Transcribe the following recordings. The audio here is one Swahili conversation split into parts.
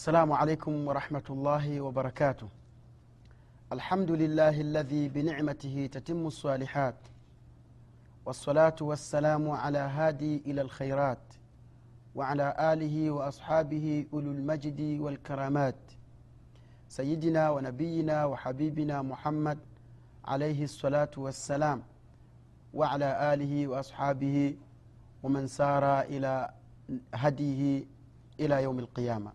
السلام عليكم ورحمة الله وبركاته. الحمد لله الذي بنعمته تتم الصالحات والصلاة والسلام على هادي إلى الخيرات وعلى آله وأصحابه أولو المجد والكرامات. سيدنا ونبينا وحبيبنا محمد عليه الصلاة والسلام وعلى آله وأصحابه ومن سار إلى هديه ila yaumi lqiama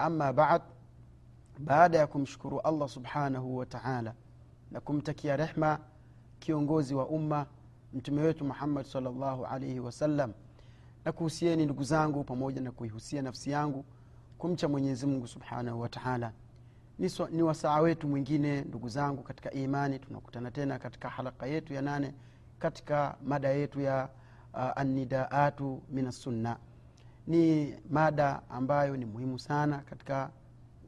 ama bad baada ya kumshukuru allah subhanahu wa taala na kumtakia rehma kiongozi wa umma mtume wetu muhammad salllahu alaihi wasallam na kuhusieni ndugu zangu pamoja na kuihusia nafsi yangu kumcha mwenyezi mungu subhanahu wa taala. Ni wasaa wetu mwingine ndugu zangu katika imani tunakutana tena katika halaka yetu ya nane katika mada yetu ya uh, annidaatu min assunna ni mada ambayo ni muhimu sana katika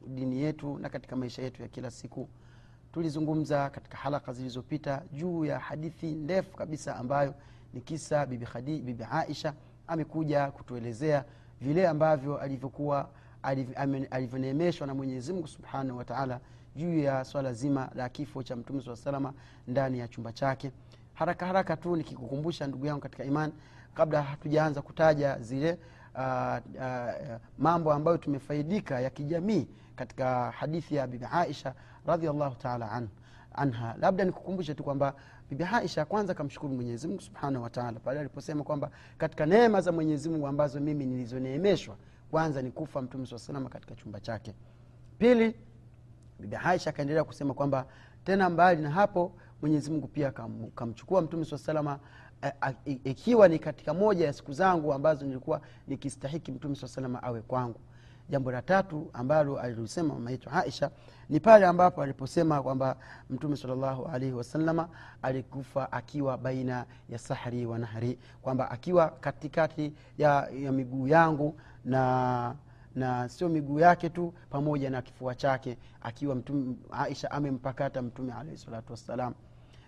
dini yetu na katika maisha yetu ya kila siku. Tulizungumza katika halaka zilizopita juu ya hadithi ndefu kabisa ambayo ni kisa bibi, Khadi, bibi aisha amekuja kutuelezea vile ambavyo alivyokuwa alivyoneemeshwa na mwenyezimngu subhanahu wataala juu ya swala zima la kifo cha mtume saa salama ndani ya chumba chake. Haraka haraka tu nikikukumbusha ndugu yangu katika iman kabla hatujaanza kutaja zile uh, uh, mambo ambayo tumefaidika ya kijamii katika hadithi ya bibi aisha radiallahu taala an, anha. Labda nikukumbushe tu kwamba bibi aisha kwanza kamshukuru mwenyezimungu subhanahu wataala pale aliposema kwamba katika neema za mwenyezimungu ambazo mimi nilizoneemeshwa kwanza ni kufa mtume saa salama katika chumba chake. Pili bibi aisha akaendelea kusema kwamba tena mbali na hapo mwenyezimungu pia kam, kamchukua mtume saa salama ikiwa ni katika moja ya siku zangu ambazo nilikuwa nikistahiki mtume saa salama awe kwangu. Jambo la tatu ambalo alilisema mama yetu aisha ni pale ambapo aliposema kwamba mtume salllahu alaihi wasalama alikufa akiwa baina ya sahri wa nahri kwamba akiwa katikati ya, ya miguu yangu na na sio miguu yake tu pamoja na kifua chake akiwa mtume aisha amempakata mtume alaihi salatu wassalam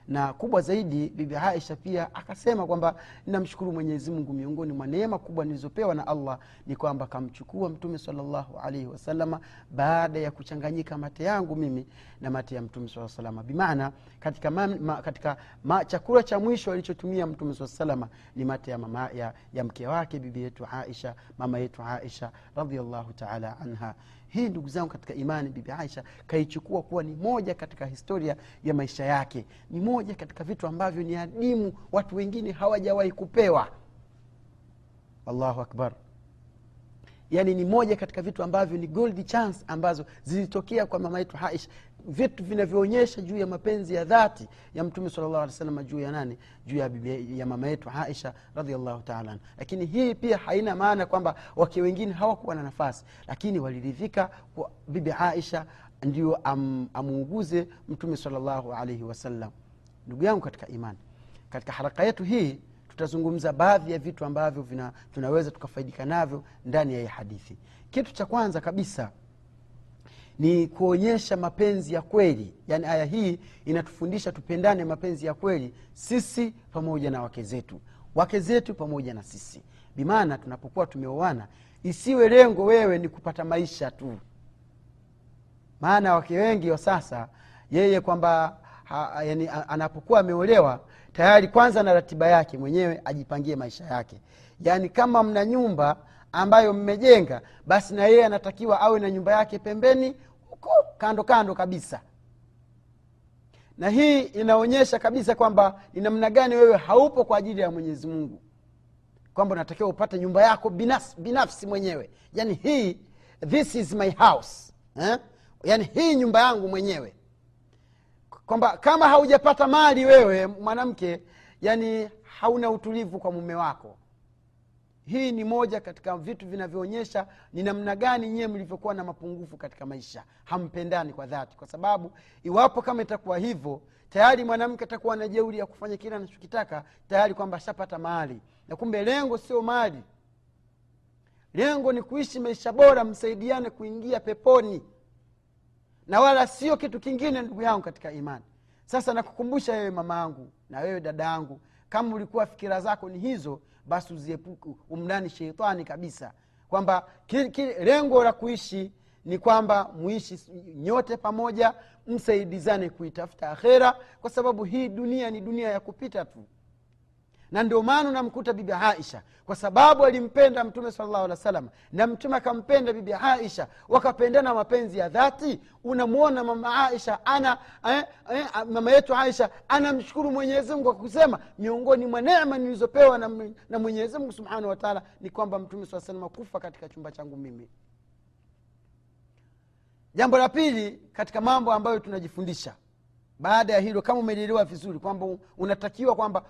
na kubwa zaidi bibi aisha pia akasema kwamba namshukuru mwenyezimungu miongoni mwa neema kubwa nilizopewa na allah ni kwamba kamchukua mtume salllahu alaihi wasalama baada ya kuchanganyika mate yangu mimi na mate ya mtume saa salama bimaana katika, ma, ma, katika ma, chakula cha mwisho alichotumia mtume saa salama ni mate ya, mama, ya, ya mke wake bibi yetu aisha mama yetu aisha radiallahu taala anha hii ndugu zangu katika imani bibi aisha kaichukua kuwa ni moja katika historia ya maisha yake. Ni moja katika vitu ambavyo ni adimu watu wengine hawajawahi kupewa. Allahu akbar yaani ni moja katika vitu ambavyo ni gold chance ambazo zilitokea kwa mama yetu aisha vitu vinavyoonyesha juu ya mapenzi ya dhati ya mtume sala llahu alih juu ya nani? Juu ya, bibi, ya mama yetu aisha radiallahu taala lakini hii pia haina maana kwamba wake wengine hawakuwa na nafasi. Lakini waliridhika kwa bibi aisha ndio am, amuuguze mtume salllahu alaihi wasallam. Ndugu yangu katika imani katika haraka yetu hii tutazungumza baadhi ya vitu ambavyo vina, tunaweza tukafaidika navyo ndani ya hii hadithi. Kitu cha kwanza kabisa ni kuonyesha mapenzi ya kweli. Yaani aya hii inatufundisha tupendane mapenzi ya kweli sisi pamoja na wake zetu. Wake zetu pamoja na sisi. Bimaana tunapokuwa tumeoana isiwe lengo wewe ni kupata maisha tu. Maana wake wengi wa sasa yeye kwamba yani, anapokuwa ameolewa tayari kwanza na ratiba yake mwenyewe ajipangie maisha yake. Yaani kama mna nyumba ambayo mmejenga basi na yeye anatakiwa awe na nyumba yake pembeni huko kando kando kabisa. Na hii inaonyesha kabisa kwamba ni namna gani wewe haupo kwa ajili ya mwenyezi mungu. Kwamba unatakiwa upate nyumba yako binafsi, binafsi mwenyewe. Yaani hii this is my house eh? yaani hii nyumba yangu mwenyewe kwamba kama haujapata mali wewe mwanamke yani hauna utulivu kwa mume wako. Hii ni moja katika vitu vinavyoonyesha ni namna gani nyiwe mlivyokuwa na mapungufu katika maisha. Hampendani kwa dhati kwa sababu iwapo kama itakuwa hivyo tayari mwanamke atakuwa na jeuri ya kufanya kile anachokitaka tayari kwamba ashapata mali. Na kumbe lengo sio mali. Lengo ni kuishi maisha bora msaidiane kuingia peponi na wala sio kitu kingine ndugu yangu katika imani. Sasa nakukumbusha wewe mama yangu na wewe dada yangu kama ulikuwa fikira zako ni hizo basi uziepuke umdani sheitani kabisa. Kwamba lengo la kuishi ni kwamba muishi nyote pamoja msaidizane kuitafuta akhera kwa sababu hii dunia ni dunia ya kupita tu na ndio maana unamkuta bibi aisha kwa sababu alimpenda mtume salllahu alih wa sallam na mtume akampenda bibi aisha wakapendana mapenzi ya dhati. Unamwona mama aisha ana eh, eh, mama yetu aisha anamshukuru mwenyezimngu kwa kusema miongoni mwa nema nilizopewa na, na mwenyezimngu subhanahu wataala ni kwamba mtume saa salama kufa katika chumba changu mimi. Jambo la pili katika mambo ambayo tunajifundisha baada ya hilo kama umelielewa vizuri kwamba unatakiwa kwamba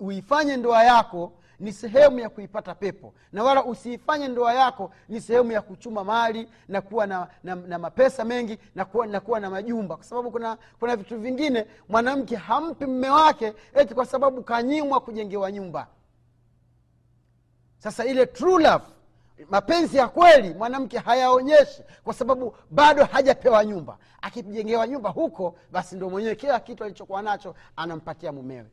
uifanye ndoa yako ni sehemu ya kuipata pepo na wala usiifanye ndoa yako ni sehemu ya kuchuma mali na kuwa na, na, na mapesa mengi na kuwa, na kuwa na majumba. Kwa sababu kuna kuna vitu vingine mwanamke hampi mme wake eti kwa sababu kanyimwa kujengewa nyumba. Sasa ile true love mapenzi ya kweli mwanamke hayaonyeshi kwa sababu bado hajapewa nyumba. Akijengewa nyumba huko basi ndo mwenyewe kila kitu alichokuwa nacho anampatia mumewe.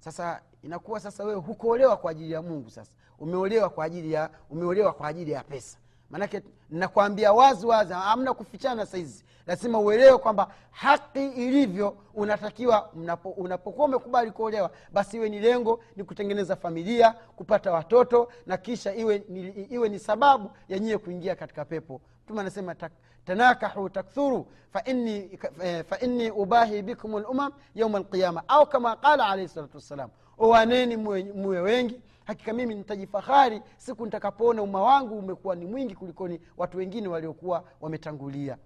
Sasa inakuwa sasa wewe hukuolewa kwa ajili ya mungu sasa. Umeolewa kwa ajili ya umeolewa kwa ajili ya pesa maanake nakwambia wazi wazi amna kufichana saizi. Lazima uelewe kwamba haki ilivyo unatakiwa unapo, unapokuwa umekubali kuolewa basi iwe ni lengo ni kutengeneza familia kupata watoto na kisha iwe ni, iwe ni sababu ya nyie kuingia katika pepo. Mtume anasema tak, tanakahu takthuru fainni fa, fa ubahi bikum lumam yauma alqiyama. Au kama qala alaihi salatu wassalam owaneni muwe wengi hakika mimi nitajifahari siku nitakapoona umma wangu umekuwa ni mwingi kulikoni watu wengine waliokuwa wametangulia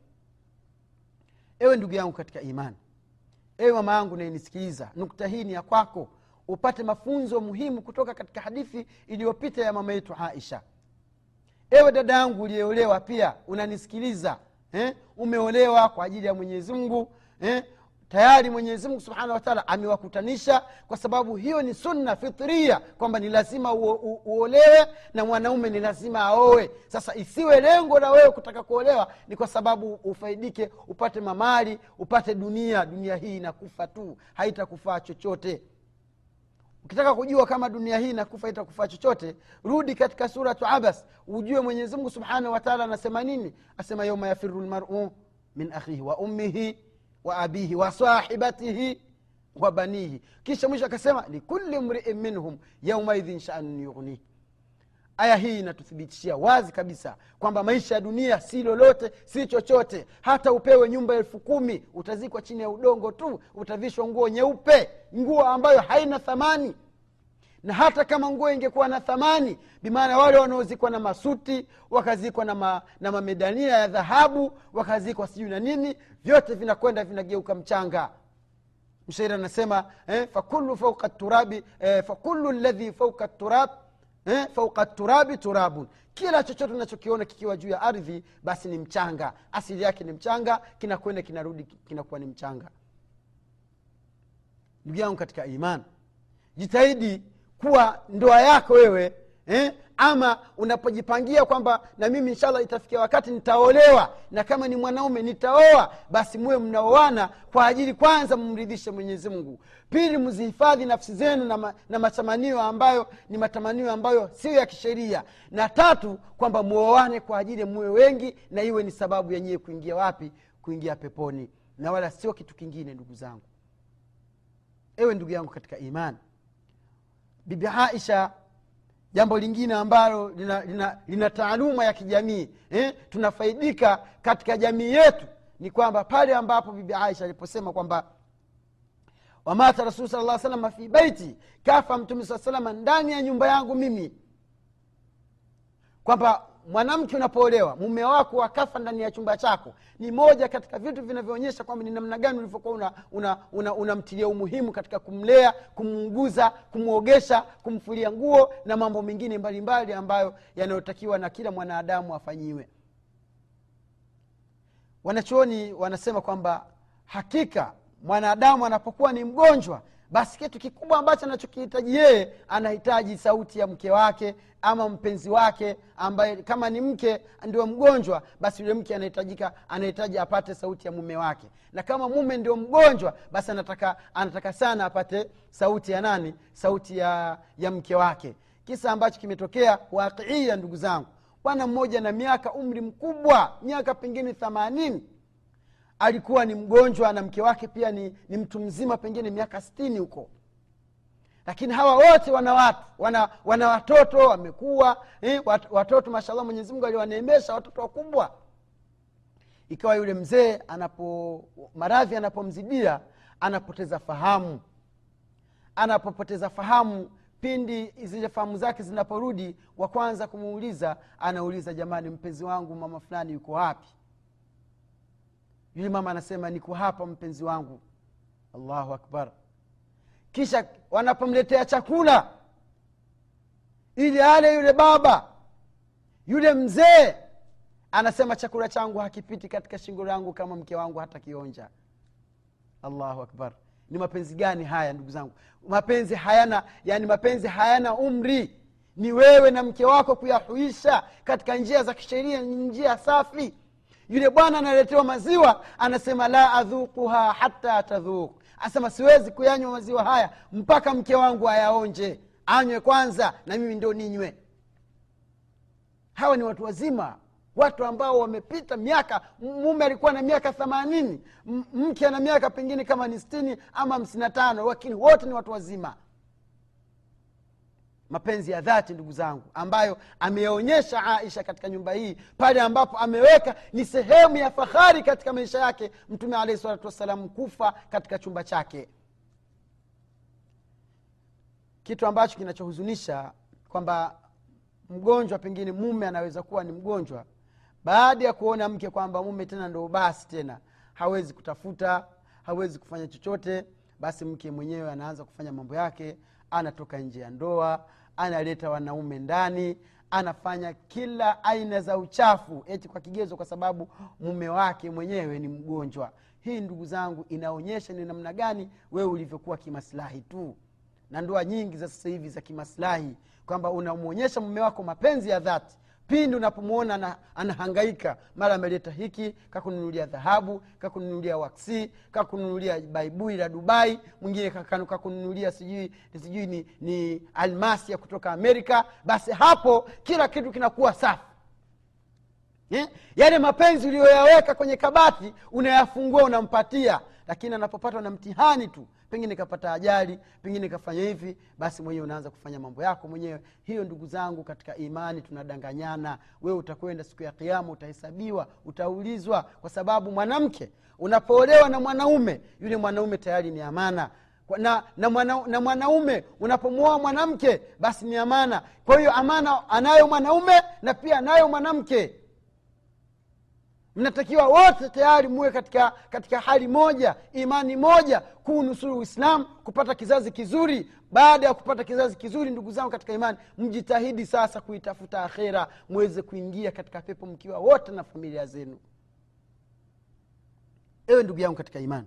ewe ndugu yangu katika imani ewe mama yangu nayenisikiliza nukta hii ni ya kwako upate mafunzo muhimu kutoka katika hadithi iliyopita ya mama yetu aisha ewe dada yangu uliyeolewa pia unanisikiliza eh? umeolewa kwa ajili ya mwenyezi mungu eh? Tayari mwenyezi mungu subhanahu wataala amewakutanisha kwa sababu hiyo ni sunna fitria kwamba ni lazima uolewe na mwanaume ni lazima aowe sasa isiwe lengo la wewe kutaka kuolewa ni kwa sababu ufaidike upate mamali upate dunia. Dunia hii inakufa tu haitakufaa chochote. Ukitaka kujua kama dunia hii inakufa itakufaa chochote rudi katika suratu abas ujue mwenyezi mungu subhanahu wataala anasema nini? Asema yauma yafiru lmaru min akhihi wa ummihi wa abihi wa sahibatihi wa banihi. Kisha mwisho akasema likuli mriin minhum yaumaidhin shanun yughnihi aya hii inatuthibitishia wazi kabisa kwamba maisha ya dunia si lolote si chochote. Hata upewe nyumba elfu kumi utazikwa chini ya udongo tu utavishwa nguo nyeupe nguo ambayo haina thamani na hata kama nguo ingekuwa na thamani bimaana wale wanaozikwa na masuti wakazikwa na, ma, na mamedania ya dhahabu wakazikwa sijui na nini vyote vinakwenda vinageuka mchanga. Mshairi anasema eh, fakulu fauka turabi eh, fakulu ladhi fauka turab eh, fauka turabi turabun. Kila chochote unachokiona kikiwa juu ya ardhi basi ni mchanga. Asili yake ni mchanga kinakwenda kinarudi kinakuwa ni mchanga. Ndugu yangu katika iman jitahidi kuwa ndoa yako wewe eh? ama unapojipangia kwamba na mimi inshallah itafikia wakati nitaolewa na kama ni mwanaume nitaoa basi muwe mnaoana kwa ajili kwanza mumridhishe mwenyezi mungu. Pili mzihifadhi nafsi zenu na, ma, na matamanio ambayo ni matamanio ambayo sio ya kisheria. Na tatu kwamba muoane kwa ajili ya muwe wengi na iwe ni sababu yenyewe kuingia wapi? Kuingia peponi. Na wala sio kitu kingine ndugu zangu. Ewe ndugu yangu katika imani bibi aisha jambo lingine ambalo lina, lina, lina taaluma ya kijamii eh? tunafaidika katika jamii yetu ni kwamba pale ambapo bibi aisha aliposema kwamba wamata rasulu sala llah salama fi baiti kafa mtume saa salama ndani ya nyumba yangu mimi kwamba mwanamke unapoolewa mume wako akafa ndani ya chumba chako ni moja katika vitu vinavyoonyesha kwamba ni namna gani ulivyokuwa unamtilia una, una, una umuhimu katika kumlea kumuuguza kumwogesha kumfulia nguo na mambo mengine mbalimbali ambayo yanayotakiwa na kila mwanadamu afanyiwe. Wanachuoni wanasema kwamba hakika mwanadamu anapokuwa ni mgonjwa basi kitu kikubwa ambacho anachokihitaji yeye anahitaji sauti ya mke wake ama mpenzi wake ambaye kama ni mke ndio mgonjwa basi yule mke anahitajika anahitaji apate sauti ya mume wake. Na kama mume ndio mgonjwa basi anataka anataka sana apate sauti ya nani? Sauti ya, ya mke wake. Kisa ambacho kimetokea waqiia ndugu zangu. Bwana mmoja na miaka umri mkubwa miaka pengine themanini alikuwa ni mgonjwa na mke wake pia ni, ni mtu mzima pengine miaka stini huko. Lakini hawa wote wana watu wana, wana watoto wamekuwa eh, wat, watoto mashallah mwenyezi mungu aliwaneemesha watoto wakubwa. Ikawa yule mzee anapo maradhi anapomzidia anapoteza fahamu. Anapopoteza fahamu pindi zile fahamu zake zinaporudi wa kwanza kumuuliza anauliza jamani mpenzi wangu mama fulani yuko wapi yule mama anasema niko hapa mpenzi wangu. Allahu akbar. Kisha wanapomletea chakula ili ale yule baba yule mzee anasema chakula changu hakipiti katika shingo langu kama mke wangu hata kionja allahu akbar. Ni mapenzi gani haya ndugu zangu? Mapenzi hayana yani mapenzi hayana umri. Ni wewe na mke wako kuyahuisha katika njia za kisheria njia safi yule bwana analetewa maziwa anasema la adhukuha hata tadhuk asema siwezi kuyanywa maziwa haya mpaka mke wangu ayaonje anywe kwanza na mimi ndo ninywe. Hawa ni watu wazima watu ambao wamepita miaka mume alikuwa na miaka themanini mke ana miaka pengine kama ni stini ama hamsini na tano lakini wote ni watu wazima mapenzi ya dhati ndugu zangu ambayo ameonyesha aisha katika nyumba hii pale ambapo ameweka ni sehemu ya fahari katika maisha yake mtume alahi salatu wassalam kufa katika chumba chake. Kitu ambacho kinachohuzunisha kwamba mgonjwa pengine mume anaweza kuwa ni mgonjwa baada ya kuona mke kwamba mume tena ndo basi tena hawezi kutafuta hawezi kufanya chochote basi mke mwenyewe anaanza kufanya mambo yake anatoka nje ya ndoa analeta wanaume ndani anafanya kila aina za uchafu eti kwa kigezo kwa sababu mume wake mwenyewe ni mgonjwa. Hii ndugu zangu inaonyesha ni namna gani wewe ulivyokuwa kimaslahi tu. Na ndoa nyingi za sasa hivi za kimaslahi kwamba unamwonyesha mume wako mapenzi ya dhati pindi unapomwona anahangaika mara ameleta hiki kakununulia dhahabu kakununulia waksi kakununulia baibui la dubai mwingine kakununulia sijui sijui ni, ni almasi ya kutoka amerika basi hapo kila kitu kinakuwa safi eh? yale mapenzi uliyoyaweka kwenye kabati unayafungua unampatia lakini anapopatwa na mtihani tu pengine kapata ajali pengine kafanya hivi basi mwenyewe unaanza kufanya mambo yako mwenyewe. Hiyo ndugu zangu katika imani tunadanganyana. Wewe utakwenda siku ya kiama utahesabiwa utaulizwa kwa sababu mwanamke unapoolewa na mwanaume yule mwanaume tayari ni amana. Na, na, mwana, na mwanaume unapomwoa mwanamke basi ni amana. Kwa hiyo amana anayo mwanaume na pia anayo mwanamke mnatakiwa wote tayari muwe katika katika hali moja imani moja kuunusuru uislam kupata kizazi kizuri. Baada ya kupata kizazi kizuri ndugu zangu katika imani mjitahidi sasa kuitafuta akhera mweze kuingia katika pepo mkiwa wote na familia zenu. Ewe ndugu yangu katika imani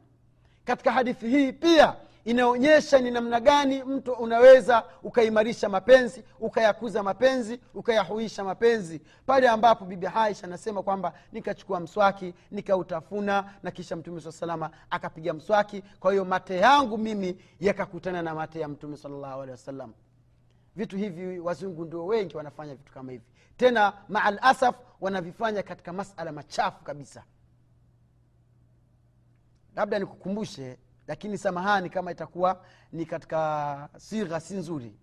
katika hadithi hii pia inaonyesha ni namna gani mtu unaweza ukaimarisha mapenzi ukayakuza mapenzi ukayahuisha mapenzi. Pale ambapo bibi aisha anasema kwamba nikachukua mswaki nikautafuna na kisha mtume saa salama akapiga mswaki. Kwa hiyo mate yangu mimi yakakutana na mate ya mtume salllahu alehi wasallam. Vitu hivi wazungu ndio wengi wanafanya vitu kama hivi. Tena maa lasaf wanavifanya katika masala machafu kabisa. Labda nikukumbushe lakini samahani kama itakuwa ni katika sigha si nzuri.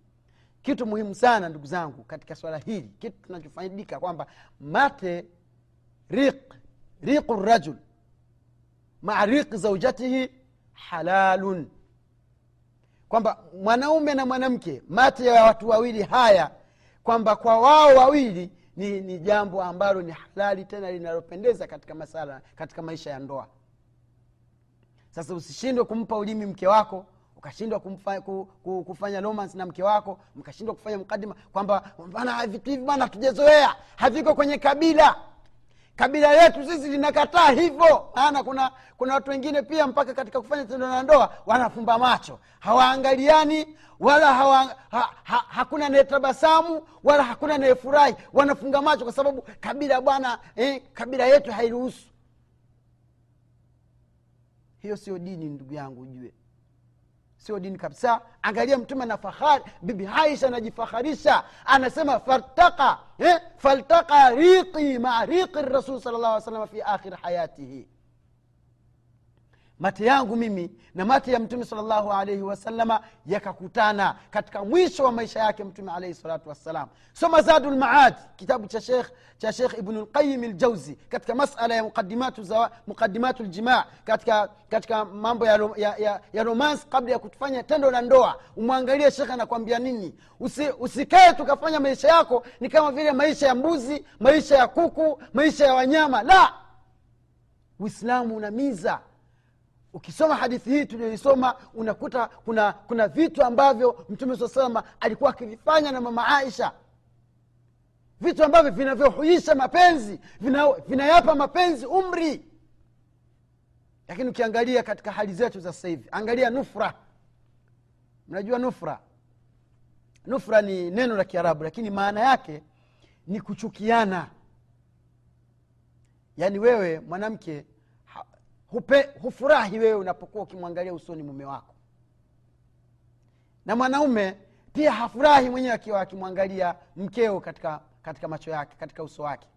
Kitu muhimu sana ndugu zangu katika swala hili kitu tunachofaidika kwamba mate riq riqu rajul maa riqi zaujatihi halalun. Kwamba mwanaume na mwanamke mate ya watu wawili haya kwamba kwa wao wawili ni, ni jambo ambalo ni halali tena linalopendeza katika masala katika maisha ya ndoa sasa usishindwe kumpa ulimi mke wako ukashindwa kufanya romance na mke wako mkashindwa kufanya mkadima kwamba bana vitu hivi bana hatujazoea haviko kwenye kabila. Kabila letu sisi linakataa hivyo. Maana kuna kuna watu wengine pia mpaka katika kufanya tendo na ndoa wanafumba macho. Hawaangaliani wala hawa, ha, ha, hakuna anayetabasamu wala hakuna anayefurahi. Wanafunga macho kwa sababu kabila bwana eh, kabila yetu hairuhusu hiyo sio dini ndugu yangu ujue. Sio dini kabisa. Angalia mtume na fahari bibi aisha anajifaharisha anasema faltaka eh, faltaka riqi maa riqi rasul sal llah salama fi akhir hayatihi mate yangu mimi na mate ya mtume salllahu alaihi wasalama yakakutana katika mwisho wa maisha yake mtume alaihi salatu wassalam. Soma zadu lmaad kitabu cha shekh cha shekh ibnu lqayim ljauzi katika masala ya muqadimatu, ljimaa katika, katika mambo ya, ya, ya, ya romance kabla ya kutufanya tendo la ndoa. Umwangalie shekh anakwambia nini? Usi, usikae tukafanya maisha yako ni kama vile maisha ya mbuzi maisha ya kuku maisha ya wanyama. La! Uislamu unamiza ukisoma hadithi hii tuliyoisoma unakuta kuna kuna vitu ambavyo mtume saa salama alikuwa akivifanya na mama aisha. Vitu ambavyo vinavyohuisha mapenzi vinayapa vina mapenzi umri. Lakini ukiangalia katika hali zetu za sasa hivi angalia nufra. Mnajua nufra? Nufra ni neno la kiarabu lakini maana yake ni kuchukiana. Yaani wewe mwanamke hupe, hufurahi wewe unapokuwa ukimwangalia usoni mume wako. Na mwanaume pia hafurahi mwenyewe akiwa akimwangalia mkeo katika katika macho yake katika uso wake.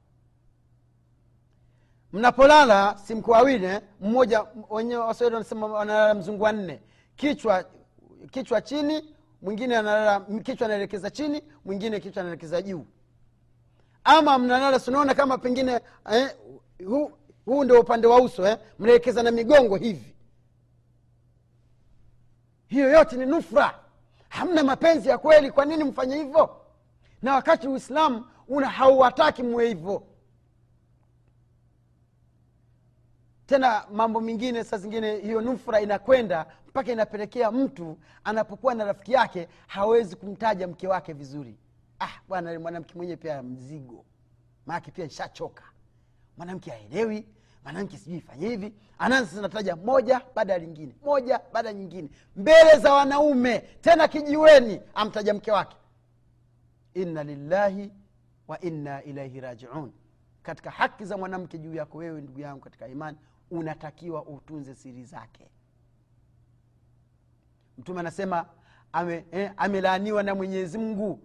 Mnapolala simku wawili mmoja wenyewe waswahili wanasema wanalala mzungu wa nne. Kichwa kichwa chini mwingine analala kichwa anaelekeza chini mwingine kichwa anaelekeza juu. Ama mnalala sinaona kama pengine eh, huu ndio upande wa uso eh? mnaelekeza na migongo hivi. Hiyo yote ni nufra. Hamna mapenzi ya kweli. Kwa nini mfanye hivyo? Na wakati uislamu una hauwataki muwe hivyo. Tena mambo mengine saa zingine hiyo nufra inakwenda mpaka inapelekea mtu anapokuwa na rafiki yake hawezi kumtaja mke wake vizuri. Ah bwana mwanamke mwenyewe pia mzigo. Maake pia nshachoka. Mwanamke aelewi mwanamke sijui ifanye hivi. Anaanza zinataja moja baada ya lingine moja baada ya nyingine. Mbele za wanaume tena kijiweni amtaja mke wake. Inna lillahi wa inna ilaihi rajiun. Katika haki za mwanamke juu yako wewe ndugu yangu katika imani unatakiwa utunze siri zake. Mtume anasema amelaaniwa eh, amelaaniwa na mwenyezi mungu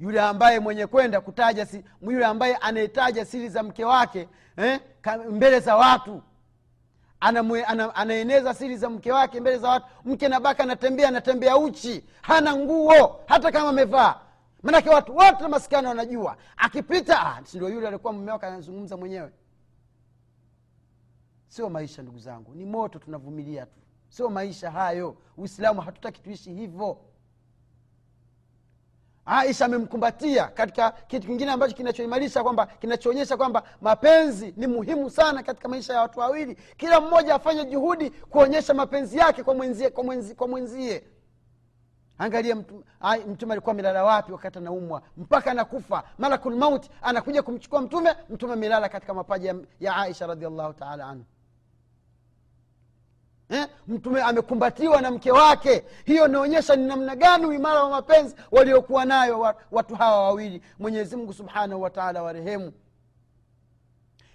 yule ambaye mwenye kwenda kutaja si, yule ambaye anayetaja siri za mke wake eh, mbele za watu. Anaeneza siri za mke wake mbele za watu. Mke nabaka anatembea anatembea uchi hana nguo hata kama amevaa. Manake watu wote masikani wanajua. Akipita ah, yule alikuwa mume wake anazungumza mwenyewe? Sio maisha ndugu zangu. Ni moto tunavumilia tu. Sio maisha hayo. Uislamu hatutaki tuishi hivyo aisha amemkumbatia katika kitu kingine ambacho kinachoimarisha kwamba kinachoonyesha kwamba mapenzi ni muhimu sana katika maisha ya watu wawili. Kila mmoja afanye juhudi kuonyesha mapenzi yake kwa mwenzie kwa, mwenzie, kwa mwenzie. Angalia mtume alikuwa amelala wapi wakati anaumwa? Mpaka anakufa. Malakul mauti anakuja kumchukua mtume mtume amelala katika mapaja ya, ya aisha radiallahu taala anhu eh? mtume amekumbatiwa na mke wake. Hiyo inaonyesha ni namna gani uimara wa mapenzi waliokuwa nayo watu hawa wawili. Mwenyezi mungu subhanahu wataala warehemu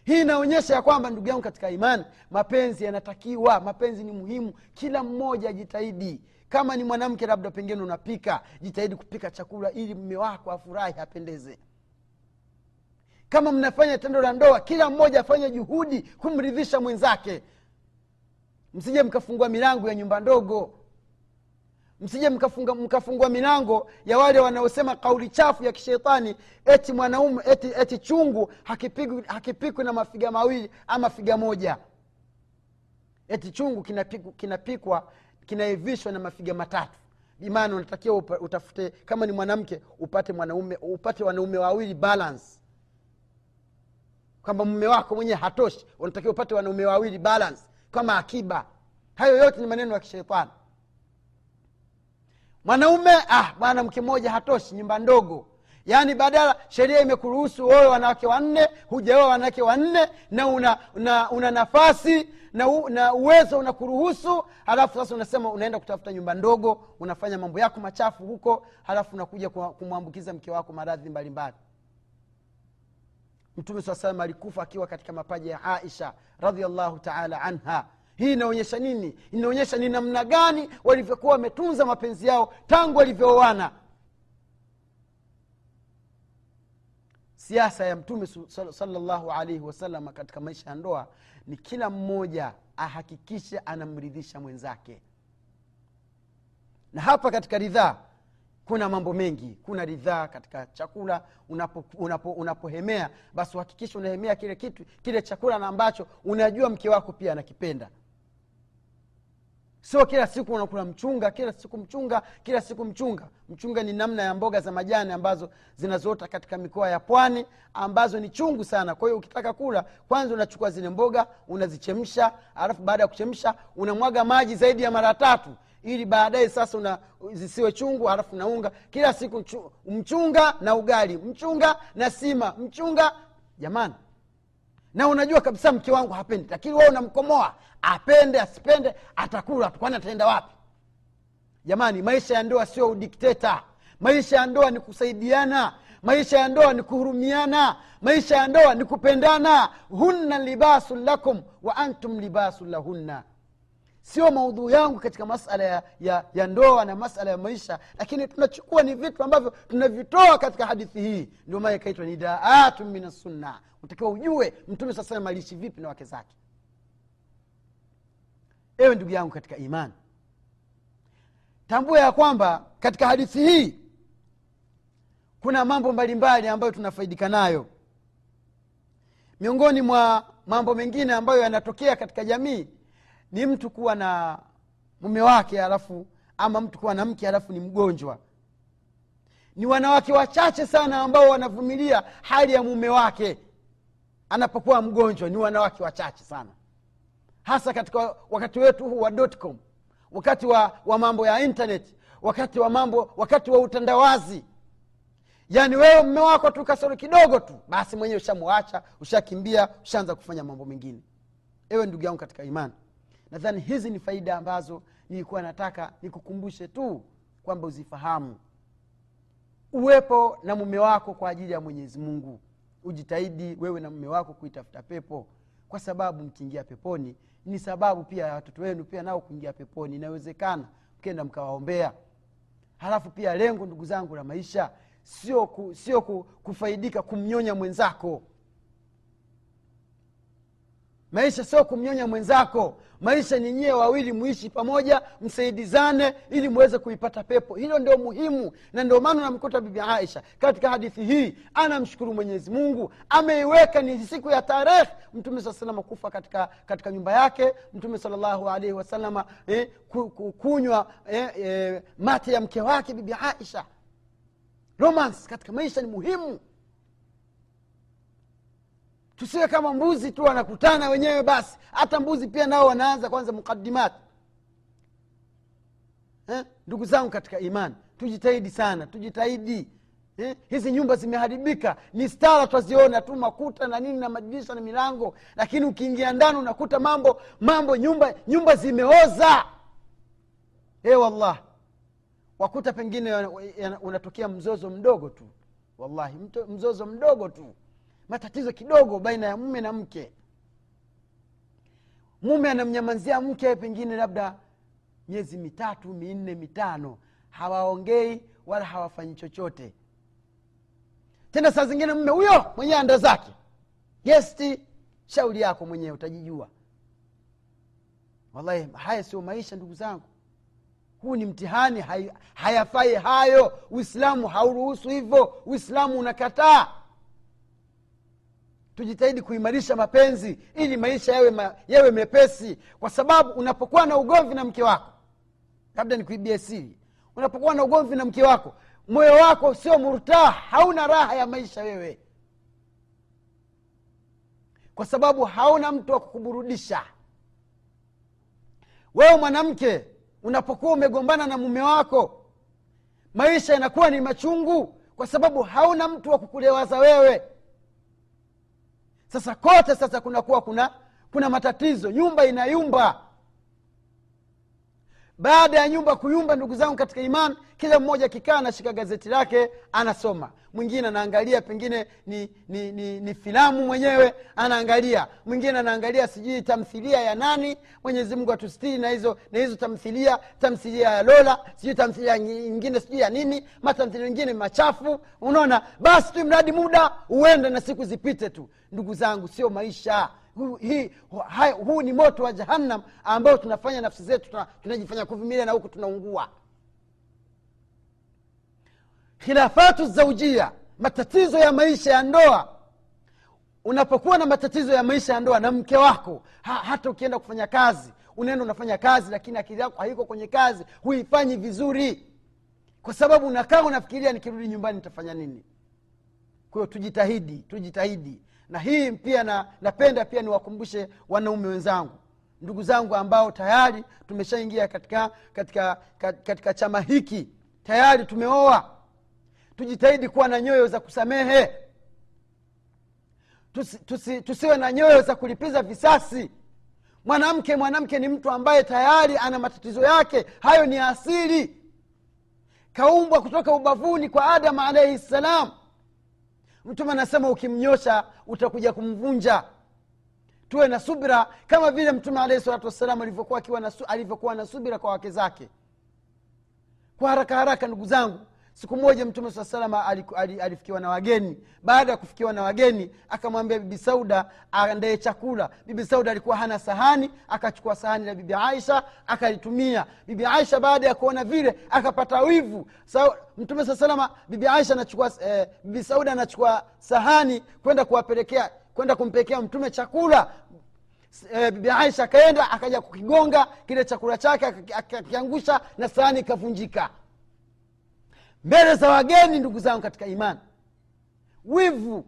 hii inaonyesha ya kwamba ndugu yangu katika imani mapenzi yanatakiwa mapenzi ni muhimu. Kila mmoja ajitahidi. Kama ni mwanamke labda pengine unapika jitahidi kupika chakula ili mme wako afurahi apendeze. Kama mnafanya tendo la ndoa kila mmoja afanye juhudi kumridhisha mwenzake msije mkafungua milango ya nyumba ndogo. Msije mkafungua milango ya wale wanaosema kauli chafu ya kishetani eti mwanaume eti, eti chungu hakipikwi hakipikwi na mafiga mawili ama figa moja. Eti chungu kinapikwa, kinapikwa kinaivishwa na mafiga matatu. Bimaana unatakiwa utafute kama ni mwanamke upate mwanaume upate wanaume wawili balance. Kwamba mume wako mwenyewe hatoshi unatakiwa upate wanaume wawili balance kama akiba. Hayo yote ni maneno ya kisheitani mwanaume ah bwana mke mmoja hatoshi nyumba ndogo. Yaani badala sheria imekuruhusu wewe wanawake wanne hujaoa wanawake wanne na una, una, una nafasi na, u, na uwezo unakuruhusu halafu sasa unasema unaenda kutafuta nyumba ndogo unafanya mambo yako machafu huko halafu unakuja kumwambukiza mke wako maradhi mbalimbali mtume saa salam alikufa akiwa katika mapaja ya aisha radiallahu taala anha. Hii inaonyesha nini? Inaonyesha ni namna gani walivyokuwa wametunza mapenzi yao tangu walivyooana. Siasa ya mtume salllahu alaihi wasalama katika maisha ya ndoa ni kila mmoja ahakikishe anamridhisha mwenzake. Na hapa katika ridhaa kuna mambo mengi kuna ridhaa katika chakula. Unapohemea unapo, unapo basi uhakikisha unahemea kile kitu kile chakula na ambacho unajua mke wako pia anakipenda. Sio kila siku unakula mchunga kila siku mchunga kila siku mchunga. Mchunga ni namna ya mboga za majani ambazo zinazoota katika mikoa ya pwani ambazo ni chungu sana. Kwa hiyo ukitaka kula kwanza unachukua zile mboga unazichemsha alafu baada ya kuchemsha unamwaga maji zaidi ya mara tatu ili baadaye sasa una zisiwe chungu halafu naunga kila siku mchunga na ugali mchunga na sima mchunga. Jamani. Na unajua kabisa mke wangu hapendi lakini wewe unamkomoa. Apende asipende atakula. Kwani ataenda wapi? Jamani maisha ya ndoa sio udikteta. Maisha ya ndoa ni kusaidiana. Maisha ya ndoa ni kuhurumiana. Maisha ya ndoa ni kupendana. Hunna libasun lakum wa antum libasun lahunna sio maudhuu yangu katika masala ya, ya, ya ndoa na masala ya maisha lakini tunachukua ni vitu ambavyo tunavitoa katika hadithi hii. Ndio maana ikaitwa ni daatu min utakiwa ujue mtume saa salam vipi na wake zake. Ewe ndugu yangu katika imani tambua ya kwamba katika hadithi hii kuna mambo mbalimbali ambayo tunafaidika nayo. Miongoni mwa mambo mengine ambayo yanatokea katika jamii ni mtu kuwa na mume wake alafu ama mtu kuwa na mke alafu ni mgonjwa. Ni wanawake wachache sana ambao wanavumilia hali ya mume wake anapokuwa mgonjwa. Ni wanawake wachache sana. Hasa katika wakati wetu huu wa dotcom wakati wa, wa mambo ya internet wakati wa mambo wakati wa utandawazi. Yaani wewe mme wako tu kasoro kidogo tu basi mwenyewe ushamwacha ushakimbia ushaanza kufanya mambo mengine. Ewe ndugu yangu katika imani nadhani hizi ni faida ambazo nilikuwa nataka nikukumbushe tu kwamba uzifahamu. Uwepo na mume wako kwa ajili ya mwenyezi mungu. Ujitahidi wewe na mume wako kuitafuta pepo kwa sababu mkiingia peponi ni sababu pia ya watoto wenu pia nao kuingia peponi. Inawezekana mkenda mkawaombea. Halafu pia lengo ndugu zangu la maisha sio ku, sio ku, kufaidika kumnyonya mwenzako maisha sio kumnyonya mwenzako. Maisha ni nyie wawili muishi pamoja msaidizane ili muweze kuipata pepo. Hilo ndio muhimu na ndio maana namkuta bibi aisha katika hadithi hii anamshukuru mwenyezi mungu ameiweka ni siku ya tarehe. Mtume saa salama kufa katika, katika nyumba yake. Mtume salllahu alaihi wasalama eh, ku, ku, kunywa eh, eh, mate ya mke wake bibi aisha. Romance katika maisha ni muhimu tusiwe kama mbuzi tu wanakutana wenyewe basi. Hata mbuzi pia nao wanaanza kwanza mukadimat eh? ndugu zangu katika imani tujitahidi sana tujitahidi. Eh? hizi nyumba zimeharibika ni stara twaziona tu makuta na nini na madirisha na milango. Lakini ukiingia ndani unakuta mambo mambo nyumba nyumba zimeoza. E wallah wakuta pengine unatokea mzozo mdogo tu. Wallahi mzozo mdogo tu matatizo kidogo baina ya mume na mke. Mume anamnyamazia mke pengine labda miezi mitatu minne mitano. Hawaongei wala hawafanyi chochote. Tena saa zingine mume huyo mwenyewe anda zake. Gesti shauri yako mwenyewe utajijua. Wallahi haya sio maisha ndugu zangu. Huu ni mtihani hay, hayafai hayo. Uislamu hauruhusu hivyo. Uislamu unakataa tujitahidi kuimarisha mapenzi ili maisha yawe, ma, yawe mepesi. Kwa sababu unapokuwa na ugomvi na mke wako labda nikuibie siri unapokuwa na ugomvi na mke wako moyo wako sio murtah hauna raha ya maisha wewe. Kwa sababu hauna mtu wa kukuburudisha. Wewe mwanamke unapokuwa umegombana na mume wako maisha yanakuwa ni machungu kwa sababu hauna mtu wa kukulewaza wewe sasa kote sasa kunakuwa kuna kuna matatizo. Nyumba inayumba. Baada ya nyumba kuyumba ndugu zangu katika imani kila mmoja akikaa anashika gazeti lake anasoma. Mwingine anaangalia pengine ni, ni, ni, ni filamu mwenyewe anaangalia. Mwingine anaangalia sijui tamthilia ya nani mwenyezi mungu atustiri na hizo na hizo tamthilia tamthilia ya lola sijui tamthilia nyingine sijui ya nini matamthilia mengine machafu. Unaona? Basi tu mradi muda uende na siku zipite tu. Ndugu zangu sio maisha. Huu, ni moto wa jahannam ambao tunafanya nafsi zetu tuna- tunajifanya kuvumilia na huku tunaungua khilafatu zaujia matatizo ya maisha ya ndoa. Unapokuwa na matatizo ya maisha ya ndoa na mke wako ha, hata ukienda kufanya kazi unaenda unafanya kazi lakini akili yako haiko kwenye kazi huifanyi vizuri. Kwa sababu unakaa unafikiria nikirudi nyumbani nitafanya nini? Kwa tujitahidi tujitahidi. Na hii pia na napenda pia niwakumbushe wanaume wenzangu ndugu zangu ambao tayari tumeshaingia katika katika katika, katika chama hiki. Tayari tumeoa tujitahidi kuwa na nyoyo za kusamehe. Tusi, tusi, tusiwe na nyoyo za kulipiza visasi. Mwanamke mwanamke ni mtu ambaye tayari ana matatizo yake. Hayo ni asili. Kaumbwa kutoka ubavuni kwa adamu alaihi ssalam mtume anasema ukimnyosha utakuja kumvunja. Tuwe na subira kama vile mtume alahi salatu wassalam alivyokuwa na subira kwa wake zake. Kwa haraka haraka ndugu zangu siku moja mtume saa salama alifikiwa na wageni. Baada ya kufikiwa na wageni akamwambia bibi sauda andaye chakula. Bibi sauda alikuwa hana sahani akachukua sahani la bibi aisha akalitumia. Bibi aisha baada ya kuona vile akapata wivu. Sa, mtume saa salama bibi aisha anachukua eh, bibi sauda anachukua sahani kwenda kuwapelekea kwenda kumpelekea mtume chakula. E, bibi aisha akaenda akaja kukigonga kile chakula chake akakiangusha na sahani ikavunjika mbele za wageni ndugu zangu katika imani. Wivu.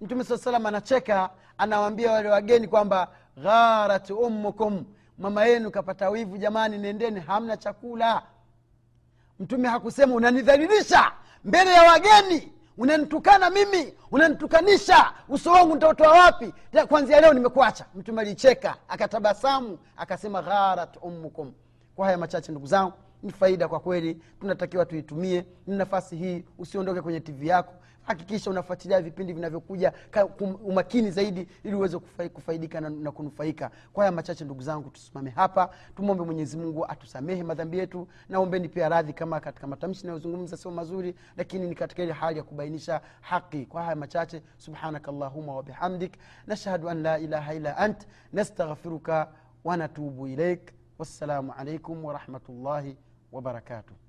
Mtume saa salam anacheka anawaambia wale wageni kwamba gharat ummukum. Mama yenu kapata wivu jamani nendeni hamna chakula. Mtume hakusema unanidhalilisha mbele ya wageni unanitukana mimi unanitukanisha uso wangu nitautoa wapi? Kwanzia leo nimekuacha. Mtume alicheka akatabasamu akasema gharat ummukum. Kwa haya machache ndugu zangu ni faida kwa kweli tunatakiwa tuitumie. Ni nafasi hii usiondoke kwenye tv yako. Hakikisha unafuatilia vipindi vinavyokuja umakini zaidi ili uweze kufaidika na, na kunufaika. Kwa haya machache ndugu zangu tusimame hapa. Tumwombe mwenyezi mungu atusamehe madhambi yetu. Naombeni pia radhi kama katika matamshi nayozungumza sio mazuri lakini ni katika ile hali ya kubainisha haqi kwa haya machache subhanaka allahuma wabihamdik nashhadu an la ilaha illa ant nastaghfiruka wanatubu ilaik wassalamu alaikum warahmatullahi wa barakatuh.